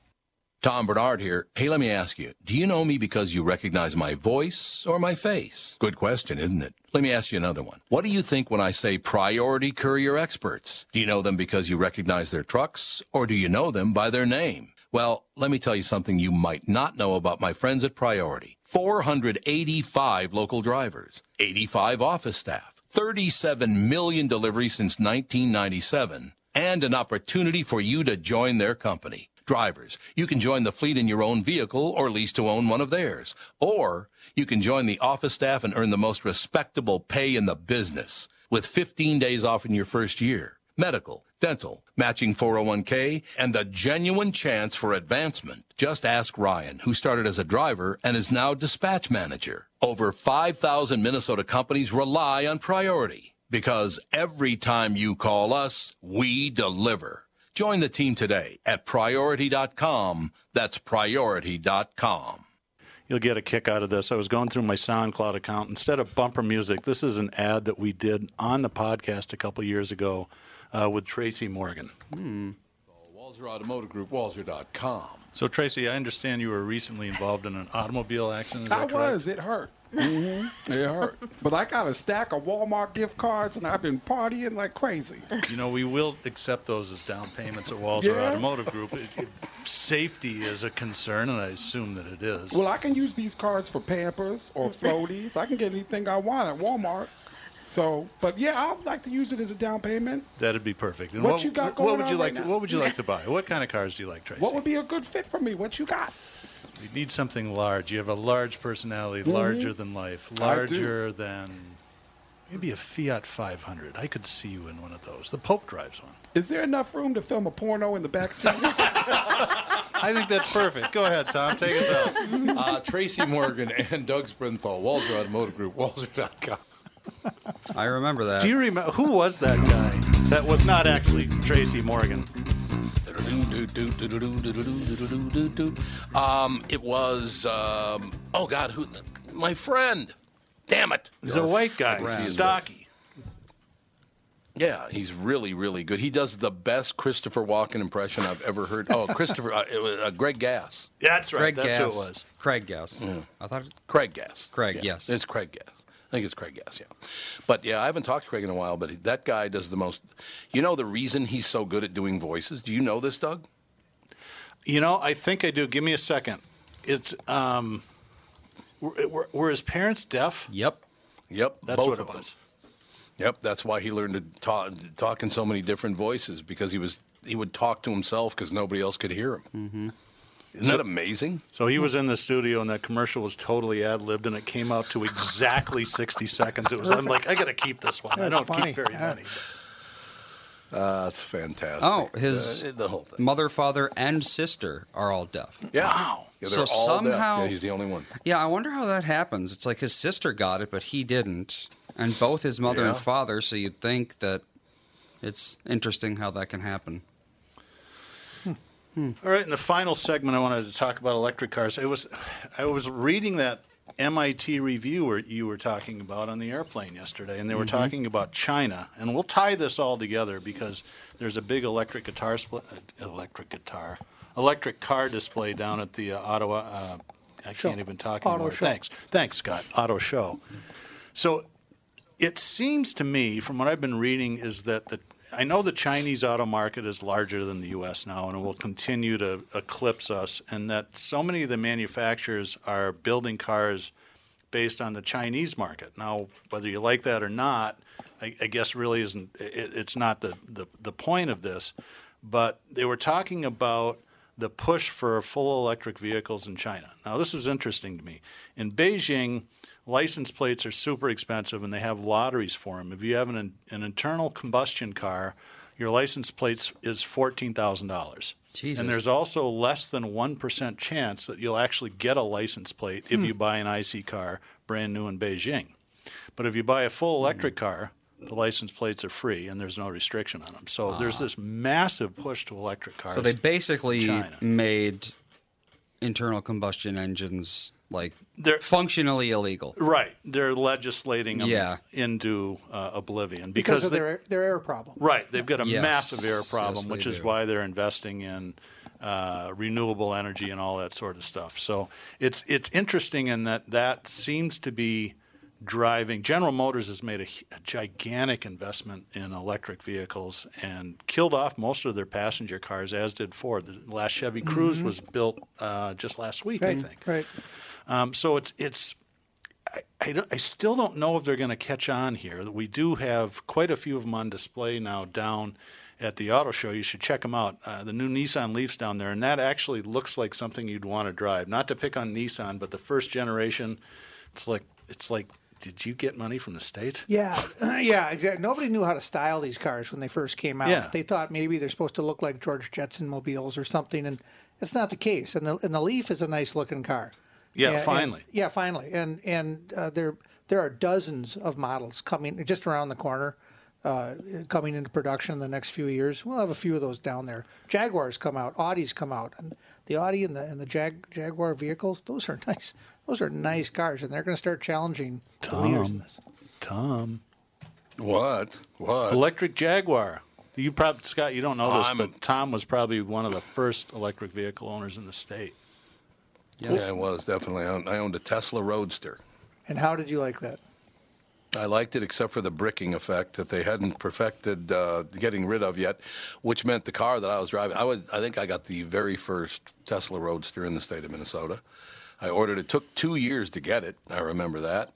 S3: Tom Barnard here. Hey, let me ask you, do you know me because you recognize my voice or my face? Good question, isn't it? Let me ask you another one. What do you think when I say priority courier experts? Do you know them because you recognize their trucks or do you know them by their name? Well, let me tell you something you might not know about my friends at Priority. 485 local drivers, 85 office staff, 37 million deliveries since 1997, and an opportunity for you to join their company. Drivers, you can join the fleet in your own vehicle or lease to own one of theirs. Or you can join the office staff and earn the most respectable pay in the business with 15 days off in your first year. Medical, dental, matching 401k, and a genuine chance for advancement. Just ask Ryan, who started as a driver and is now dispatch manager. Over 5,000 Minnesota companies rely on Priority because every time you call us, we deliver. Join the team today at priority.com. That's priority.com.
S1: You'll get a kick out of this. I was going through my SoundCloud account. Instead of bumper music, this is an ad that we did on the podcast a couple years ago uh, with Tracy Morgan.
S3: Walser Automotive Group, Walser.com.
S1: So, Tracy, I understand you were recently involved in an automobile accident. Is
S7: I
S1: correct?
S7: was. It hurt. Hmm It hurt. But I got a stack of Walmart gift cards, and I've been partying like crazy.
S1: You know, we will accept those as down payments at Walser
S7: Yeah?
S1: Automotive Group. It, it, safety is a concern, and I assume that it is.
S7: Well, I can use these cards for Pampers or floaties. I can get anything I want at Walmart. So, but yeah, I'd like to use it as a down payment.
S1: That'd be perfect. And
S7: What you got
S1: What would you
S7: on
S1: like
S7: right
S1: to? What would you like to buy? What kind of cars do you like, Tracy?
S7: What would be a good fit for me? What you got?
S1: You need something large. You have a large personality,
S7: Mhm.
S1: larger than life, larger than maybe a Fiat 500. I could see you in one of those. The Pope drives one.
S7: Is there enough room to film a porno in the back seat?
S1: I think that's perfect. Go ahead, Tom. Take us out.
S3: Uh, Tracy Morgan and Doug Sprinthal, Walser Automotive Group, Walser.com.
S2: I remember that.
S1: Do you remember who was that guy? That was not actually Tracy Morgan.
S3: Um, it was, um, oh God, who? My friend. Damn it.
S1: He's a white guy, stocky.
S3: Yeah, he's really, really good. He does the best Christopher Walken impression I've ever heard. Oh, Christopher, uh, it was, uh, Greg Gass.
S1: Yeah, That's right.
S2: Craig
S1: That's
S2: Gass.
S1: who it was.
S2: Craig Gass. I thought
S3: Craig Gass.
S2: Craig,
S3: Yeah,
S2: yes.
S3: It's Craig Gass. I think it's Craig Gass, yeah. But yeah, I haven't talked to Craig in a while, but he- that guy does the most. You know the reason he's so good at doing voices? Do you know this, Doug?
S1: You know, I think I do. Give me a second. It's um, were, were, were his parents deaf?
S2: Yep.
S3: Yep.
S1: That's
S3: both
S1: what
S3: of
S1: it
S3: them.
S1: was.
S3: Yep, that's why he learned to talk, talk in so many different voices because he was he would talk to himself because nobody else could hear him. Mm-hmm. Isn't that amazing?
S1: So he was in the studio, and that commercial was totally ad libbed, and it came out to exactly sixty seconds. It was. I'm like, I got to keep this one. I don't
S5: funny.
S1: keep very
S5: Yeah.
S1: many.
S3: Uh, that's fantastic.
S2: Oh, his
S3: Uh, the whole thing.
S2: mother, father, and sister are all deaf.
S3: Yeah.
S1: Wow.
S3: Yeah,
S2: So
S3: they're all deaf.
S2: somehow-
S3: Yeah, he's the only one.
S2: Yeah, I wonder how that happens. It's like his sister got it, but he didn't, and both his mother and father. So you'd think that it's interesting how that can happen.
S1: All right, in the final segment, I wanted to talk about electric cars. It was, I was reading that MIT review you were talking about on the airplane yesterday, and they were talking about China, and we'll tie this all together because there's a big electric guitar split, uh, electric guitar, electric car display down at the uh, Ottawa. Uh, I
S5: Show.
S1: can't even talk
S5: Auto
S1: anymore.
S5: show.
S1: Thanks, thanks, Scott. Auto show. So it seems to me, from what I've been reading, is that the I know the Chinese auto market is larger than the U.S. now, and it will continue to eclipse us. And that so many of the manufacturers are building cars based on the Chinese market. Now, whether you like that or not, I, I guess really isn't. It, it's not the, the the point of this. But they were talking about the push for full electric vehicles in China. Now, this was interesting to me. In Beijing, license plates are super expensive and they have lotteries for them. If you have an, an internal combustion car, your license plates is $14,000.
S2: Jesus.
S1: And there's also less than 1% chance that you'll actually get a license plate if hmm. you buy an IC car brand new in Beijing. But if you buy a full electric hmm. car, the license plates are free and there's no restriction on them. So there's ah. this massive push to electric cars.
S2: So they basically made internal combustion engines like
S1: They're-
S2: functionally illegal.
S1: Right. They're legislating them
S2: Yeah.
S1: into uh, oblivion
S5: because
S1: because,
S5: of
S1: they,
S5: their their air problem.
S1: right they've got a
S2: Yes.
S1: massive air problem,
S2: Yes, they
S1: which is
S2: do.
S1: why they're investing in uh, renewable energy and all that sort of stuff. So it's it's interesting in that that seems to be driving. General Motors has made a, a gigantic investment in electric vehicles and killed off most of their passenger cars, as did Ford. The last Chevy Cruze was built uh, just last week, I think.
S5: right.
S1: Um, so it's it's. I, I, I still don't know if they're going to catch on here. We do have quite a few of them on display now down at the auto show. You should check them out. Uh, the new Nissan Leafs down there, and that actually looks like something you'd want to drive. Not to pick on Nissan, but the first generation, it's like it's like. Did you get money from the state?
S5: Yeah, yeah, exactly. Nobody knew how to style these cars when they first came out.
S1: Yeah.
S5: They thought maybe they're supposed to look like George Jetson mobiles or something, and it's not the case. And the and the Leaf is a nice looking car.
S1: Yeah,
S5: And- and-
S1: finally.
S5: yeah, finally. And and uh, there there are dozens of models coming just around the corner, uh, coming into production in the next few years. We'll have a few of those down there. Jaguars come out, Audis come out, and the Audi and the and the Jag, Jaguar vehicles. Those are nice. Those are nice cars, and they're going to start challenging the leaders in this.
S1: Tom,
S3: What? What?
S1: electric Jaguar. You probably Scott, you don't know this,
S3: I'm-
S1: but Tom was probably one of the first electric vehicle owners in the state.
S3: Yeah, it was definitely. I owned, I owned a Tesla Roadster.
S5: And how did you like that?
S3: I liked it except for the bricking effect that they hadn't perfected uh, getting rid of yet, which meant the car that I was driving. I was, I think, I got the very first Tesla Roadster in the state of Minnesota. I ordered it. Took two years to get it. I remember that.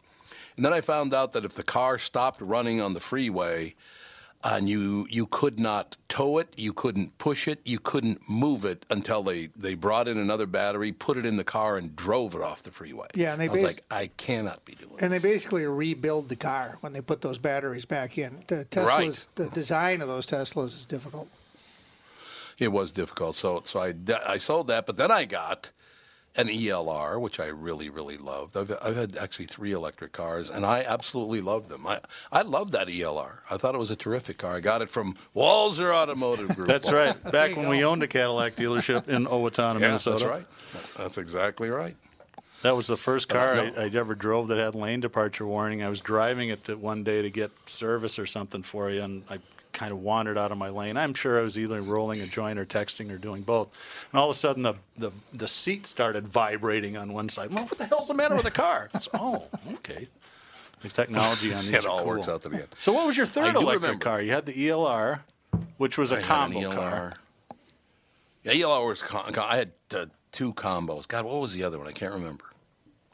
S3: And then I found out that if the car stopped running on the freeway, and you you could not tow it, you couldn't push it, you couldn't move it until they, they brought in another battery, put it in the car, and drove it off the freeway.
S5: Yeah, and they
S3: I was
S5: bas-
S3: like, I cannot be doing.
S5: And they basically rebuild the car when they put those batteries back in. The Teslas,
S3: Right.
S5: the design of those Teslas is difficult.
S3: It was difficult. So so I, I sold that, but then I got an ELR, which I really really loved. I've I've had actually three electric cars, and I absolutely loved them. I I loved that ELR. I thought it was a terrific car. I got it from Walser Automotive Group.
S1: That's right. Back when we owned a Cadillac dealership in Owatonna,
S3: Yeah,
S1: Minnesota.
S3: that's right. That's exactly right.
S1: That was the first car
S3: no.
S1: I, I ever drove that had lane departure warning. I was driving it to- one day to get service or something for you, and I kind of wandered out of my lane. I'm sure I was either rolling a joint or texting or doing both. And all of a sudden, the, the, the seat started vibrating on one side. Well, what the hell's the matter with the car? It's, oh, okay. The technology on these
S3: It all
S1: cool.
S3: works out to the end.
S1: So what was your third electric
S3: remember.
S1: car? You had the ELR, which was a
S3: I
S1: combo car.
S3: Yeah, ELR was. Com- I had uh, two combos. God, what was the other one? I can't remember.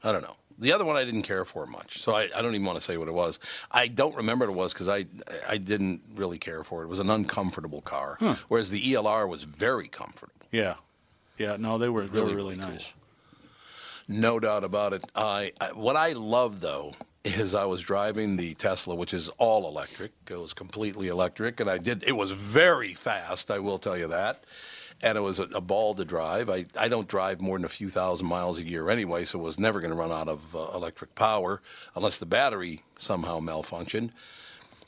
S3: I don't know. The other one I didn't care for much, so I, I don't even want to say what it was. I don't remember what it was because I I didn't really care for it. It was an uncomfortable car, whereas the ELR was very comfortable.
S1: Yeah. Yeah, no, they were,
S3: Really,
S1: really,
S3: really cool.
S1: nice.
S3: No doubt about it. I, I what I love though is I was driving the Tesla, which is all electric. It was completely electric, and I did. It was very fast. I will tell you that. And it was a, a ball to drive. I, I don't drive more than a few thousand miles a year anyway, so it was never going to run out of uh, electric power unless the battery somehow malfunctioned.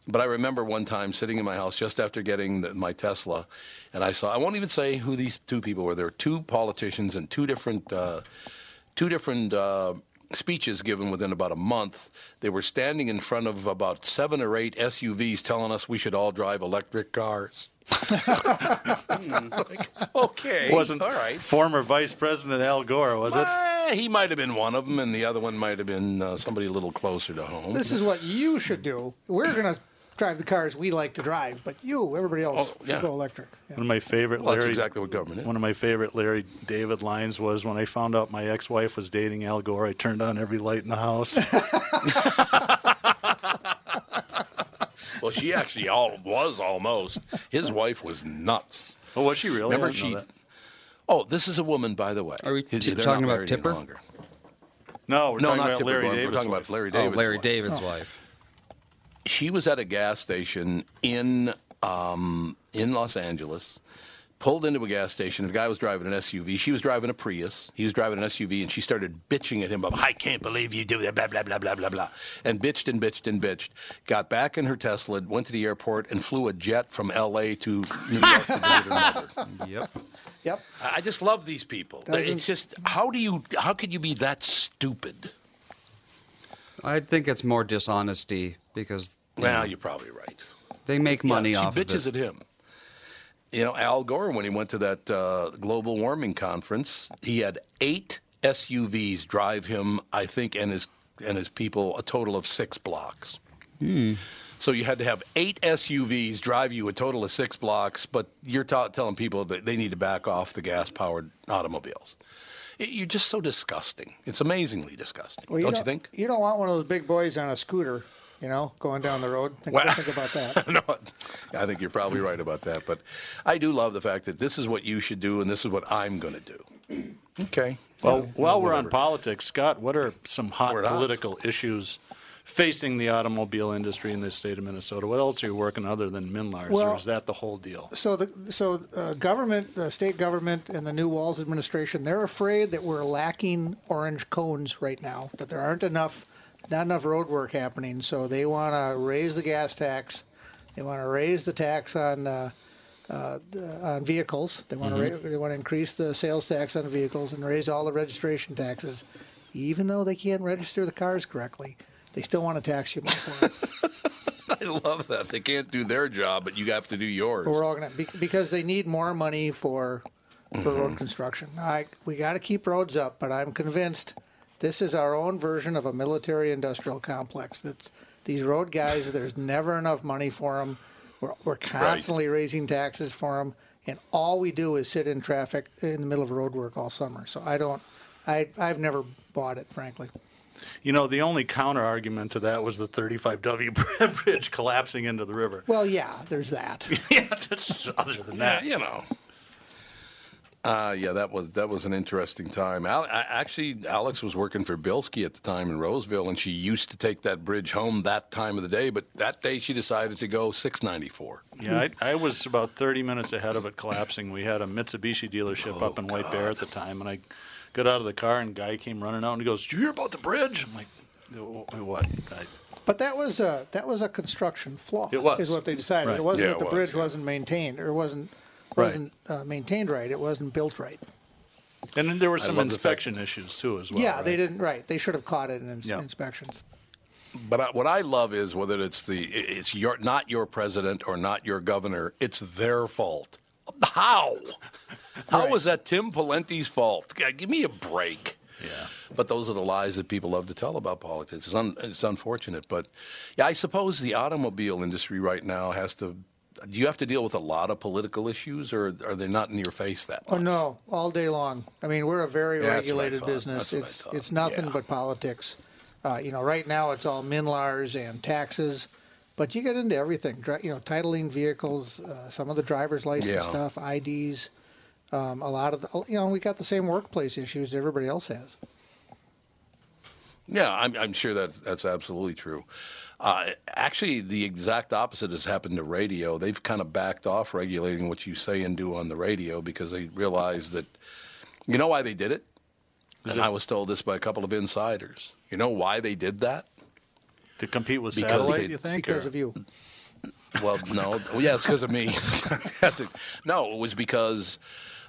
S3: But I remember one time sitting in my house just after getting the, my Tesla, and I saw. I won't even say who these two people were. There were two politicians and two different. Uh, two different uh, speeches given within about a month. They were standing in front of about seven or eight SUVs telling us we should all drive electric cars. Like, okay.
S1: Wasn't
S3: all right.
S1: former Vice President Al Gore, was it?
S3: He might have been one of them, and the other one might have been uh, somebody a little closer to home.
S5: This is what you should do. We're going to drive the cars we like to drive, but you, everybody else,
S3: Oh,
S5: should
S3: yeah.
S5: go electric. Yeah.
S1: One of my favorite
S3: well, that's exactly what government is.
S1: One of my favorite Larry David lines was when I found out my ex-wife was dating Al Gore. I turned on every light in the house.
S3: Well, she actually all was almost. His wife was nuts.
S1: oh, was she really?
S3: Remember
S1: I didn't know
S3: she?
S1: that.
S3: Oh, this is a woman, by the way.
S2: Are we
S3: They're not
S2: talking about
S3: married any
S2: Tipper?
S1: No, we're
S3: no,
S1: talking
S3: not
S1: about
S3: Tipper
S1: Larry
S3: Gordon.
S1: David's
S3: We're talking
S1: wife.
S3: about Larry
S2: Oh, Larry
S3: wife.
S2: David's wife.
S3: She was at a gas station in um, in Los Angeles. Pulled into a gas station. The guy was driving an SUV. She was driving a Prius. He was driving an SUV, and she started bitching at him about, "I can't believe you do that." Blah blah blah blah blah blah, and bitched and bitched and bitched. Got back in her Tesla, went to the airport, and flew a jet from L.A. to New York to visit her mother.
S2: Yep.
S5: Yep.
S3: I just love these people.
S5: Doesn't-
S3: It's just how do you how could you be that stupid?
S2: I think it's more dishonesty because you
S3: Well,
S2: know,
S3: you're probably right.
S2: they make money
S3: yeah, she
S2: off
S3: bitches
S2: of it.
S3: at him. You know, Al Gore, when he went to that uh, global warming conference, he had eight SUVs drive him, I think, and his and his people a total of six blocks.
S2: Hmm.
S3: So you had to have eight SUVs drive you a total of six blocks, but you're ta- telling people that they need to back off the gas-powered automobiles. It- you're just so disgusting. It's amazingly disgusting,
S5: Well,
S3: don't you think?
S5: You don't want one of those big boys on a scooter, you know, going down the road. Think,
S3: Well-
S5: think about that.
S3: no, I think you're probably right about that. But I do love the fact that this is what you should do and this is what I'm going to do. Okay.
S1: Well,
S3: Yeah,
S1: while we're on politics, Scott, what are some hot
S3: We're not.
S1: political issues facing the automobile industry in the state of Minnesota? What else are you working other than MNLARS,
S5: Well-
S1: or is that the whole deal?
S5: So the so uh, government, the state government, and the new Walz administration, they're afraid that we're lacking orange cones right now. That there aren't enough, not enough road work happening. So they want to raise the gas tax. They want to raise the tax on uh, uh, the, on vehicles. They want to
S3: Mm-hmm.
S5: ra- they want to increase the sales tax on vehicles and raise all the registration taxes. Even though they can't register the cars correctly, they still want to tax you more for it.
S3: I love that. They can't do their job, but you have to do yours.
S5: But we're all gonna be, because they need more money for for road construction. I we got to keep roads up, but I'm convinced this is our own version of a military-industrial complex. That's these road guys. There's never enough money for them. We're, we're constantly raising taxes for them, and all we do is sit in traffic in the middle of road work all summer. So I don't. I I've never bought it, frankly.
S1: You know, the only counter argument to that was the 35W bridge collapsing into the river.
S5: Well, yeah, there's that.
S1: yeah, that's other than that.
S3: Yeah, you know. Uh, yeah, that was that was an interesting time. Al, I, actually, Alex was working for Bilski at the time in Roseville, and she used to take that bridge home that time of the day. But that day, she decided to go 694.
S1: Yeah, I, I was about 30 minutes ahead of it collapsing. We had a Mitsubishi dealership up in White Bear at the time, and I got out of the car, and guy came running out and he goes, "Did you hear about the bridge?" I'm like, "What?" I,
S5: But that was a that was a construction flaw.
S1: It was.
S5: is what they decided.
S1: Right.
S5: It wasn't
S3: Yeah,
S5: that the
S3: was,
S5: bridge
S3: yeah.
S5: wasn't maintained or it wasn't
S1: Right.
S5: wasn't uh, maintained right. It wasn't built right.
S1: and then there were some
S3: love the fact-
S1: inspection issues too, as well.
S5: yeah,
S1: right?
S5: they didn't right. They should have caught it in ins-
S1: Yeah.
S5: inspections.
S3: But I, what I love is whether it's the it's your not your president or not your governor, it's their fault. How? How was that Tim Pawlenty's fault? G- Give me a break.
S1: Yeah.
S3: But those are the lies that people love to tell about politics. It's, un, it's unfortunate, but yeah, I suppose the automobile industry right now has to. Do you have to deal with a lot of political issues, or are they not in your face that Much?
S5: Oh no, all day long. I mean, we're a very
S3: Yeah, that's what I
S5: regulated business.
S3: That's what I
S5: It's it's nothing
S3: Yeah.
S5: but politics. Uh, you know, right now it's all MNLARS and taxes, but you get into everything. Dri- You know, titling vehicles, uh, some of the driver's license
S3: Yeah.
S5: stuff, IDs. Um, a lot of the, you know, we got the same workplace issues that everybody else has.
S3: Yeah, I'm, I'm sure that that's absolutely true. Uh, actually, the exact opposite has happened to radio. They've kind of backed off regulating what you say and do on the radio because they realize that. You know why they did it? and I was told this by a couple of insiders. You know why they did that?
S1: to compete with
S3: Because
S1: satellite.
S3: they-
S1: you think?
S5: Because
S1: or-
S5: of you.
S3: Well, no. Well, yeah, it's because of me. That's it. No, it was because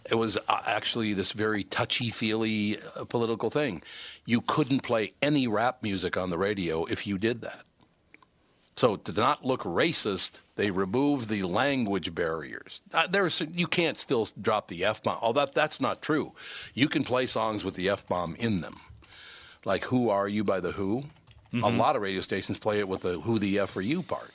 S3: it was uh, actually this very touchy feely uh, political thing. You couldn't play any rap music on the radio if you did that. So to not look racist, they removed the language barriers. Uh, there's you can't still drop the f bomb. Oh, that that's not true. You can play songs with the f bomb in them, like "Who Are You" by the Who. A lot of radio stations play it with the "Who the f are you" part.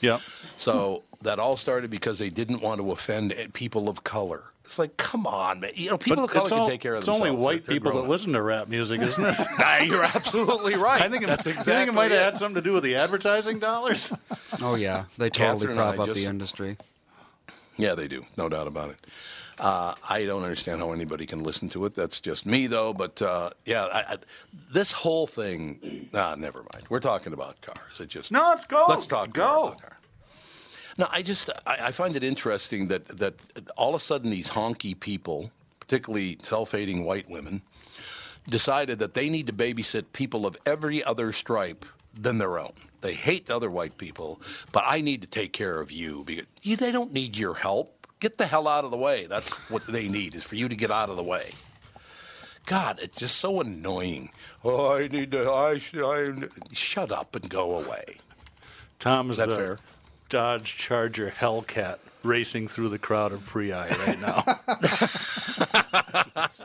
S1: Yeah.
S3: So that all started because they didn't want to offend people of color. It's like, come on, man. You know, people of color
S1: it's
S3: can
S1: all-
S3: take care of
S1: It's
S3: themselves.
S1: It's only white
S3: They're
S1: people that
S3: grown-ups.
S1: listen to rap music, isn't it?
S3: Ah, You're absolutely right.
S1: I think it,
S3: that's
S1: I
S3: exactly.
S1: think it might have had something to do with the advertising dollars.
S2: Oh yeah, they totally
S3: Catherine
S2: prop up
S3: just-
S2: the industry.
S3: Yeah, they do, no doubt about it. Uh, I don't understand how anybody can listen to it. That's just me, though. But uh, yeah, I, I, this whole thing. Ah, never mind. We're talking about cars. It just
S1: No, let's go.
S3: Let's talk
S1: Go.
S3: No, I just I, I find it interesting that that all of a sudden these honky people, particularly self-hating white women, decided that they need to babysit people of every other stripe than their own. They hate other white people, but I need to take care of you because you, they don't need your help. Get the hell out of the way. That's what they need is for you to get out of the way. God, it's just so annoying. Oh, I need to. I, I shut up and go away.
S1: Tom is
S3: Is that
S1: the
S3: fair?
S1: Dodge Charger Hellcat racing through the crowd of Prii right now.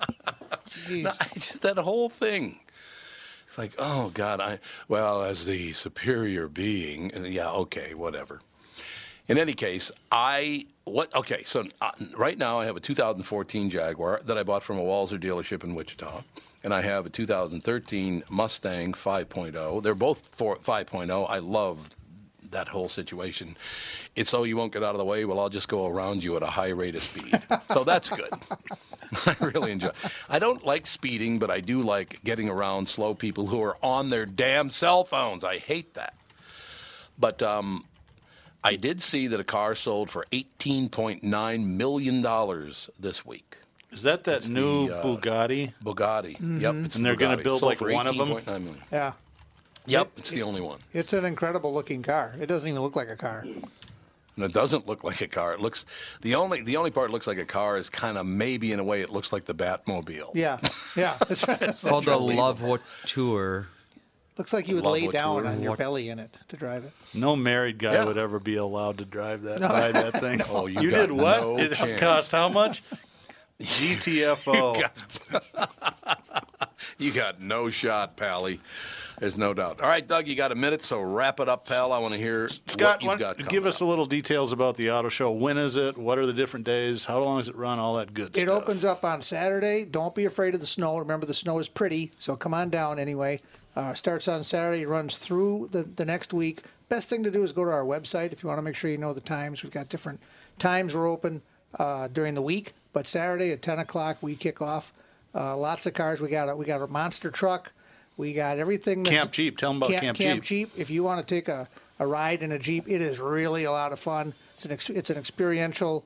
S3: No, it's just that whole thing. It's like, oh God, I well, as the superior being, yeah, okay, whatever. In any case, I what? Okay, so uh, right now I have a 2014 Jaguar that I bought from a Walser dealership in Wichita, and I have a 2013 Mustang 5.0. They're both for 5.0. I love that whole situation. It's so you won't get out of the way. Well, I'll just go around you at a high rate of speed. so that's good. I really enjoy. I don't like speeding, but I do like getting around slow people who are on their damn cell phones. I hate that. But um, I did see that a car sold for eighteen point nine million dollars this week.
S1: Is that that
S3: It's
S1: new
S3: the, uh,
S1: Bugatti?
S3: Bugatti. Yep, it's
S1: And they're gonna build, like, one of them?
S3: 18.9 million.
S5: Yeah.
S3: Yep, it's the only one.
S5: It's an incredible looking car. It doesn't even look like a car.
S3: And it doesn't look like a car. It looks the only the only part that looks like a car is kind of maybe in a way it looks like the Batmobile.
S5: Yeah. Yeah. It's,
S2: It's called the Love What Tour.
S5: looks like you would
S3: Love
S5: lay down on your belly in it to drive it.
S1: No married guy
S3: Yeah.
S1: would ever be allowed to drive that, ride that thing.
S3: Oh, you
S1: you
S3: got
S1: did what?
S3: no
S1: it
S3: chance.
S1: cost how much? GTFO.
S3: You got no shot, Pally. There's no doubt. All right, Doug, you got a minute, so wrap it up, pal. I want to hear
S1: Scott,
S3: what you've got
S1: give us
S3: up.
S1: a little details about the auto show. When is it? What are the different days? How long does it run? All that good
S5: It
S1: stuff.
S5: It opens up on Saturday. Don't be afraid of the snow. Remember, the snow is pretty, so come on down anyway. Uh, starts on Saturday, runs through the, the next week. Best thing to do is go to our website if you want to make sure you know the times. We've got different times we're open uh, during the week, but Saturday at 10 o'clock we kick off. Uh, lots of cars. We got a, we got a monster truck. We got everything. That's,
S1: Camp Jeep. Tell them about Camp Jeep.
S5: Camp Jeep. If you want to take a, a ride in a Jeep, it is really a lot of fun. It's an ex, it's an experiential.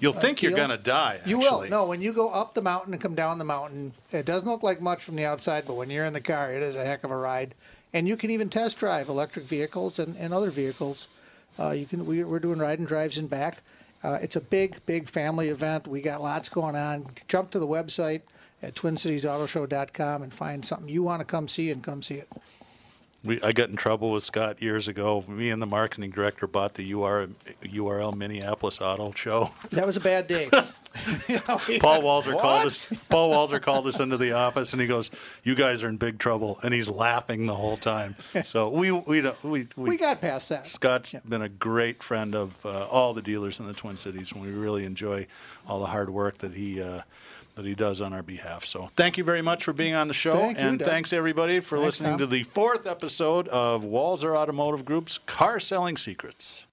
S1: You'll think you're going to die.
S5: You will. No, when you go up the mountain and come down the mountain, it doesn't look like much from the outside, but when you're in the car, it is a heck of a ride. And you can even test drive electric vehicles and, and other vehicles. Uh, you can. We, we're doing ride and drives in back. Uh, it's a big, big family event. We got lots going on. Jump to the website at TwinCitiesAutoShow.com and find something you want to come see and come see it.
S1: We, I got in trouble with Scott years ago. Me and the marketing director bought the UR, URL Minneapolis Auto Show.
S5: That was a bad day.
S1: Paul Walser called us. Paul Walser called us into the office and he goes, "You guys are in big trouble," and he's laughing the whole time. So we we don't we
S5: we got past that.
S1: Scott's been a great friend of uh, all the dealers in the Twin Cities, and we really enjoy all the hard work that he uh, that he does on our behalf. So thank you very much for being on the show,
S5: Thank
S1: and
S5: Doug.
S1: thanks everybody for
S5: Thanks,
S1: listening
S5: Tom.
S1: to the fourth episode of Walser Automotive Group's Car Selling Secrets.